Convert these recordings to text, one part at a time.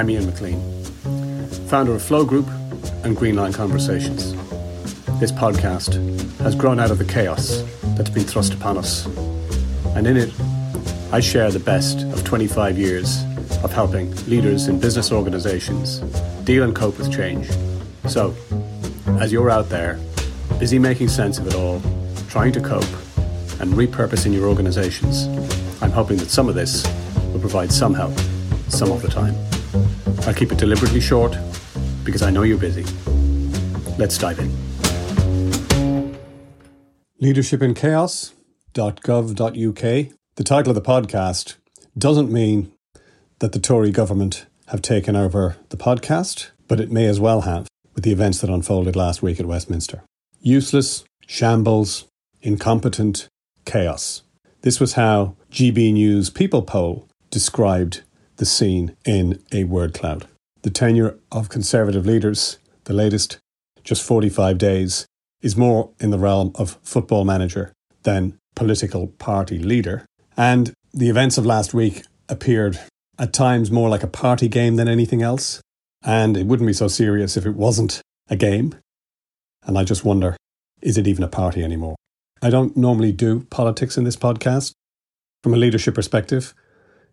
I'm Ian McLean, founder of Flow Group and Greenline Conversations. This podcast has grown out of the chaos that's been thrust upon us, and in it, I share the best of 25 years of helping leaders in business organizations deal and cope with change. So, as you're out there, busy making sense of it all, trying to cope, and repurposing your organizations, I'm hoping that some of this will provide some help some of the time. I'll keep it deliberately short because I know you're busy. Let's dive in. Leadershipinchaos.gov.uk. The title of the podcast doesn't mean that the Tory government have taken over the podcast, but it may as well have with the events that unfolded last week at Westminster. Useless, shambles, incompetent, chaos. This was how GB News People Poll described the scene in a word cloud. The tenure of Conservative leaders, the latest, just 45 days, is more in the realm of football manager than political party leader. And the events of last week appeared at times more like a party game than anything else. And it wouldn't be so serious if it wasn't a game. And I just wonder is it even a party anymore? I don't normally do politics in this podcast from a leadership perspective.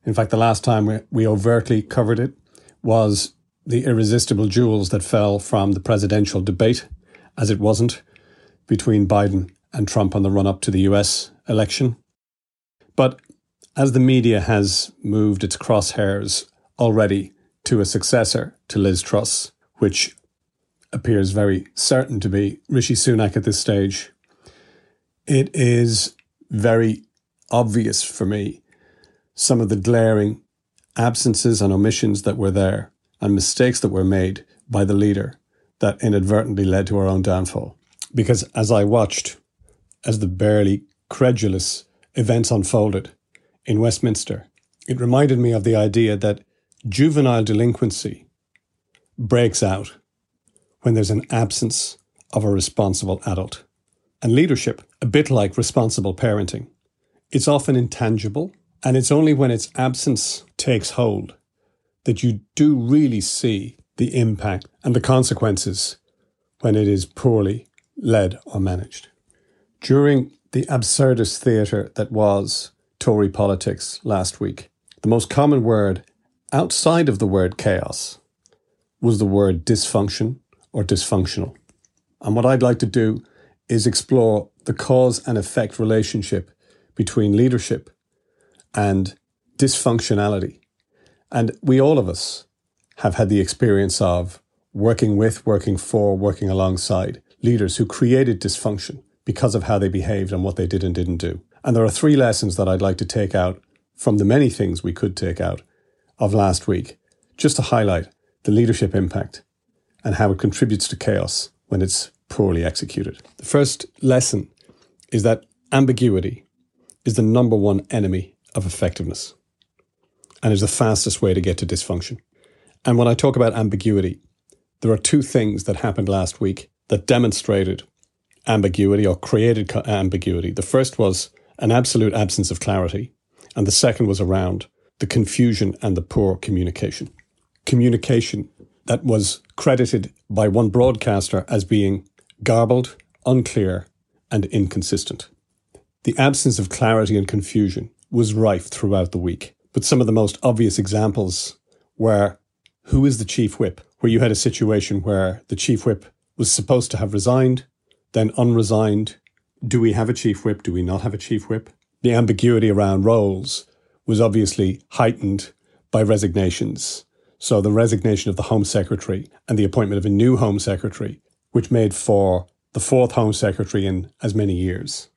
In fact, the last time we, overtly covered it was the irresistible jewels that fell from the presidential debate, as it wasn't, between Biden and Trump on the run up to the US election. But as the media has moved its crosshairs already to a successor to Liz Truss, which appears very certain to be Rishi Sunak at this stage, it is very obvious for me some of the glaring absences and omissions that were there and mistakes that were made by the leader that inadvertently led to our own downfall. Because as I watched, as the barely credulous events unfolded in Westminster, it reminded me of the idea that juvenile delinquency breaks out when there's an absence of a responsible adult. And leadership, a bit like responsible parenting, it's often intangible and it's only when its absence takes hold that you do really see the impact and the consequences when it is poorly led or managed. During the absurdist theatre that was Tory politics last week, the most common word outside of the word chaos was the word dysfunction or dysfunctional. And what I'd like to do is explore the cause and effect relationship between leadership and dysfunctionality. And we, all of us, have had the experience of working with, working for, working alongside leaders who created dysfunction because of how they behaved and what they did and didn't do. And there are three lessons that I'd like to take out from the many things we could take out of last week, just to highlight the leadership impact and how it contributes to chaos when it's poorly executed. The first lesson is that ambiguity is the number one enemy of effectiveness and is the fastest way to get to dysfunction. And when I talk about ambiguity, there are two things that happened last week that demonstrated ambiguity or created ambiguity. The first was an absolute absence of clarity, and the second was around the confusion and the poor communication. Communication that was credited by one broadcaster as being garbled, unclear, and inconsistent. The absence of clarity and confusion was rife throughout the week. But some of the most obvious examples were who is the chief whip, where you had a situation where the chief whip was supposed to have resigned, then unresigned. Do we have a chief whip? Do we not have a chief whip? The ambiguity around roles was obviously heightened by resignations. So the resignation of the Home Secretary and the appointment of a new Home Secretary, which made for the fourth Home Secretary in as many years.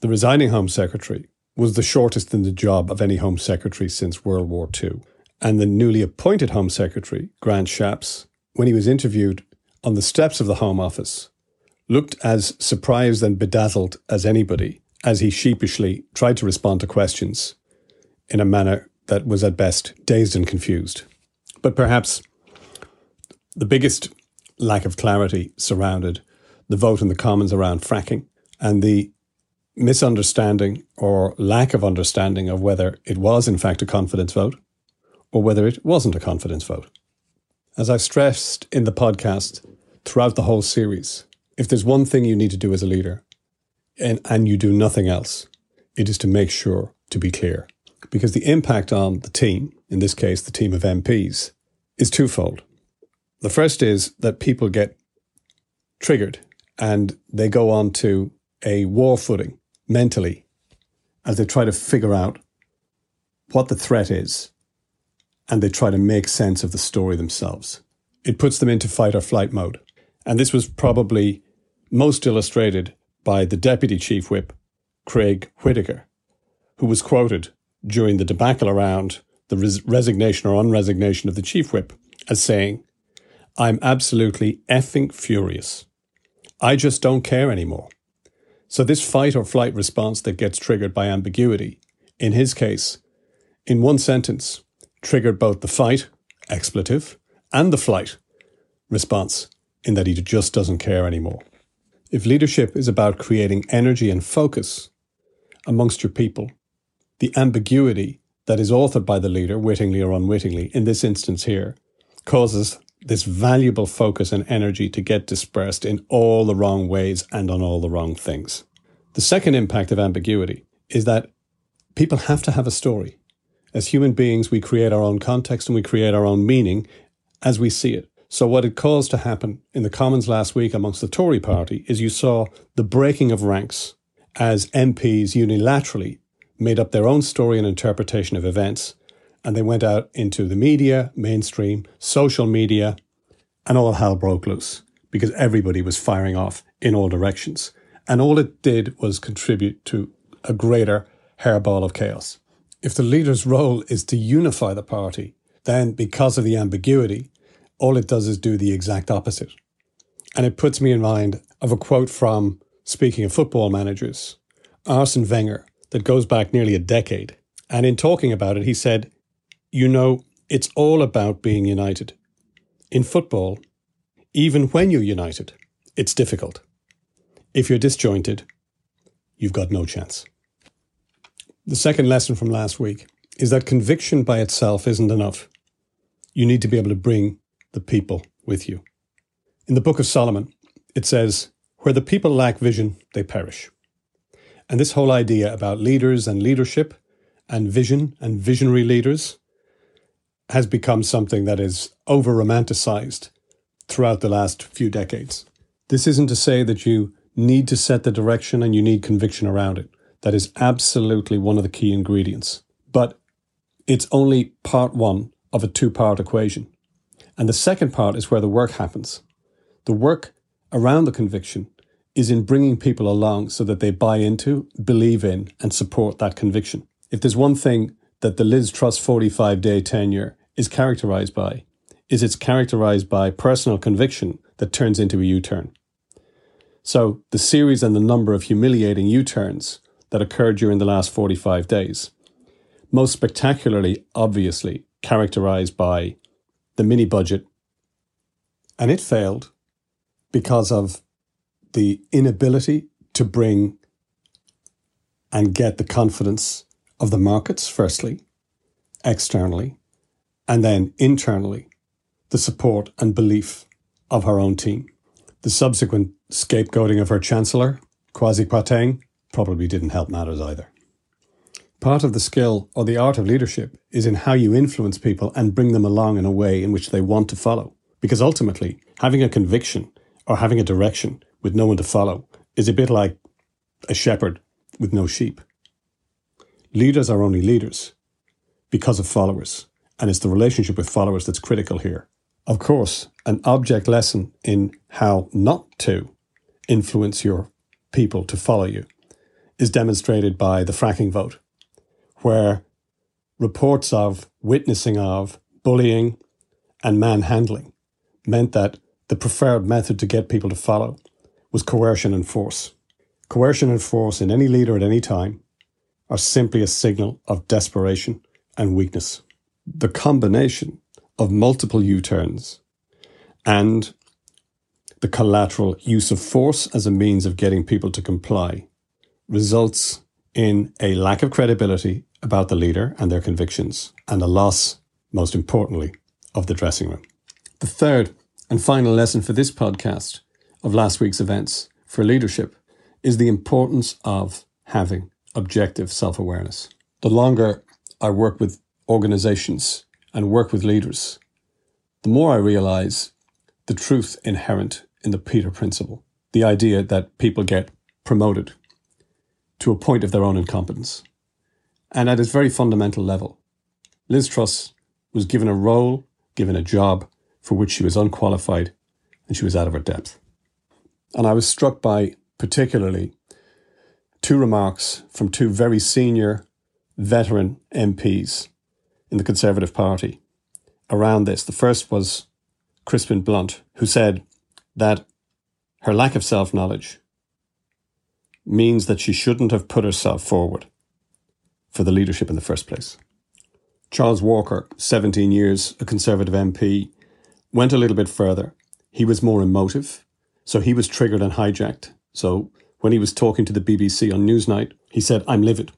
The resigning Home Secretary was the shortest in the job of any Home Secretary since World War II. And the newly appointed Home Secretary, Grant Shapps, when he was interviewed on the steps of the Home Office, looked as surprised and bedazzled as anybody as he sheepishly tried to respond to questions in a manner that was at best dazed and confused. But perhaps the biggest lack of clarity surrounded the vote in the Commons around fracking and the misunderstanding or lack of understanding of whether it was in fact a confidence vote or whether it wasn't a confidence vote. As I've stressed in the podcast throughout the whole series, if there's one thing you need to do as a leader and, and you do nothing else, it is to make sure to be clear. Because the impact on the team, in this case, the team of MPs, is twofold. The first is that people get triggered and they go on to a war footing mentally as they try to figure out what the threat is and they try to make sense of the story themselves. It puts them into fight or flight mode. And this was probably most illustrated by the Deputy Chief Whip, Craig Whittaker, who was quoted during the debacle around the res- resignation or unresignation of the Chief Whip as saying, I'm absolutely effing furious. I just don't care anymore. So, this fight or flight response that gets triggered by ambiguity, in his case, in one sentence, triggered both the fight, expletive, and the flight response, in that he just doesn't care anymore. If leadership is about creating energy and focus amongst your people, the ambiguity that is authored by the leader, wittingly or unwittingly, in this instance here, causes this valuable focus and energy to get dispersed in all the wrong ways and on all the wrong things. The second impact of ambiguity is that people have to have a story. As human beings, we create our own context and we create our own meaning as we see it. So, what it caused to happen in the Commons last week amongst the Tory party is you saw the breaking of ranks as MPs unilaterally made up their own story and interpretation of events and they went out into the media, mainstream, social media, and all hell broke loose because everybody was firing off in all directions. And all it did was contribute to a greater hairball of chaos. If the leader's role is to unify the party, then because of the ambiguity, all it does is do the exact opposite. And it puts me in mind of a quote from, speaking of football managers, Arsene Wenger, that goes back nearly a decade. And in talking about it, he said, you know, it's all about being united. In football, even when you're united, it's difficult. If you're disjointed, you've got no chance. The second lesson from last week is that conviction by itself isn't enough. You need to be able to bring the people with you. In the book of Solomon, it says, Where the people lack vision, they perish. And this whole idea about leaders and leadership and vision and visionary leaders has become something that is over romanticized throughout the last few decades. This isn't to say that you need to set the direction and you need conviction around it. That is absolutely one of the key ingredients. But it's only part one of a two part equation. And the second part is where the work happens. The work around the conviction is in bringing people along so that they buy into, believe in, and support that conviction. If there's one thing that the Liz Truss 45 day tenure is characterized by is it's characterized by personal conviction that turns into a U turn. So the series and the number of humiliating U turns that occurred during the last 45 days, most spectacularly, obviously, characterized by the mini budget, and it failed because of the inability to bring and get the confidence of the markets, firstly, externally, and then internally, the support and belief of her own team. The subsequent scapegoating of her Chancellor, Kwasi Kwarteng, probably didn't help matters either. Part of the skill or the art of leadership is in how you influence people and bring them along in a way in which they want to follow. Because ultimately, having a conviction or having a direction with no one to follow is a bit like a shepherd with no sheep. Leaders are only leaders because of followers, and it's the relationship with followers that's critical here. Of course, an object lesson in how not to influence your people to follow you is demonstrated by the fracking vote, where reports of witnessing of bullying and manhandling meant that the preferred method to get people to follow was coercion and force. Coercion and force in any leader at any time are simply a signal of desperation and weakness. The combination of multiple U turns and the collateral use of force as a means of getting people to comply results in a lack of credibility about the leader and their convictions and a loss, most importantly, of the dressing room. The third and final lesson for this podcast of last week's events for leadership is the importance of having objective self awareness. The longer I work with organizations and work with leaders, the more I realize the truth inherent in the Peter Principle the idea that people get promoted to a point of their own incompetence. And at its very fundamental level, Liz Truss was given a role, given a job for which she was unqualified and she was out of her depth. And I was struck by particularly two remarks from two very senior veteran MPs in the Conservative Party around this. The first was Crispin Blunt, who said that her lack of self knowledge means that she shouldn't have put herself forward for the leadership in the first place. Charles Walker, 17 years, a Conservative MP, went a little bit further. He was more emotive, so he was triggered and hijacked. So when he was talking to the BBC on Newsnight, he said, I'm livid.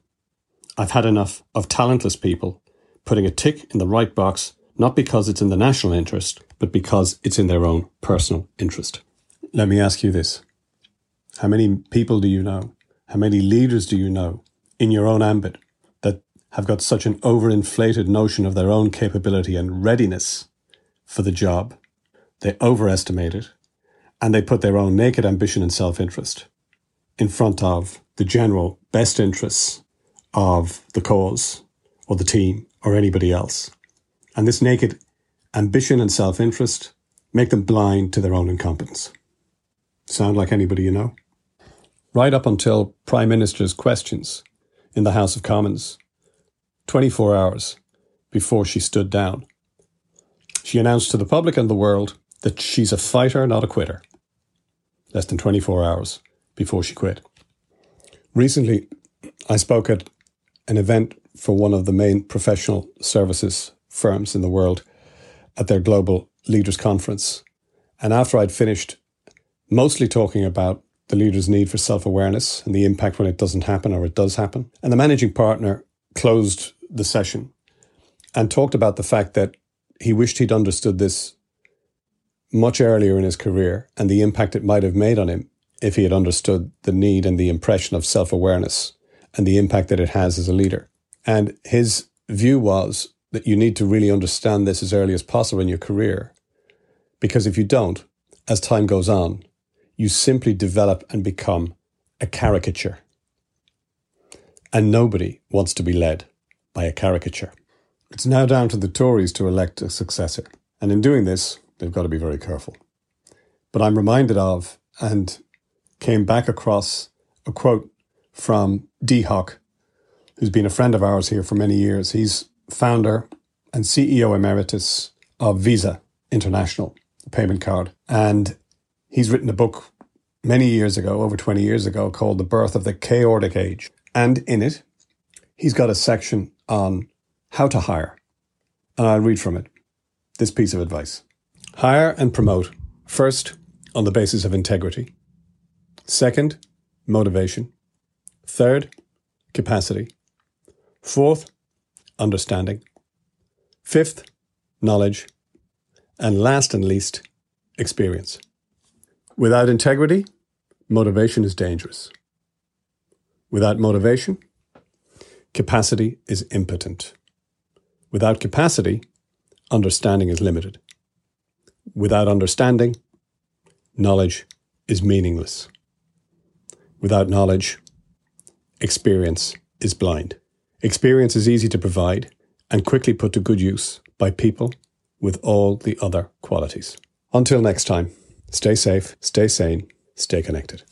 I've had enough of talentless people putting a tick in the right box, not because it's in the national interest, but because it's in their own personal interest. Let me ask you this. How many people do you know? How many leaders do you know in your own ambit that have got such an overinflated notion of their own capability and readiness for the job? They overestimate it and they put their own naked ambition and self interest in front of the general best interests of the cause or the team or anybody else. And this naked ambition and self interest make them blind to their own incompetence. Sound like anybody you know? Right up until Prime Minister's questions in the House of Commons, 24 hours before she stood down, she announced to the public and the world that she's a fighter, not a quitter. Less than 24 hours before she quit. Recently, I spoke at an event for one of the main professional services firms in the world at their global leaders conference. And after I'd finished mostly talking about the leader's need for self awareness and the impact when it doesn't happen or it does happen. And the managing partner closed the session and talked about the fact that he wished he'd understood this much earlier in his career and the impact it might have made on him if he had understood the need and the impression of self awareness and the impact that it has as a leader. And his view was that you need to really understand this as early as possible in your career. Because if you don't, as time goes on, you simply develop and become a caricature. And nobody wants to be led by a caricature. It's now down to the Tories to elect a successor. And in doing this, they've got to be very careful. But I'm reminded of and came back across a quote from Dee Hock, who's been a friend of ours here for many years. He's founder and CEO emeritus of Visa International, payment card. And He's written a book many years ago, over 20 years ago, called The Birth of the Chaordic Age. And in it, he's got a section on how to hire. And I'll read from it this piece of advice Hire and promote, first, on the basis of integrity. Second, motivation. Third, capacity. Fourth, understanding. Fifth, knowledge. And last and least, experience. Without integrity, motivation is dangerous. Without motivation, capacity is impotent. Without capacity, understanding is limited. Without understanding, knowledge is meaningless. Without knowledge, experience is blind. Experience is easy to provide and quickly put to good use by people with all the other qualities. Until next time. Stay safe, stay sane, stay connected.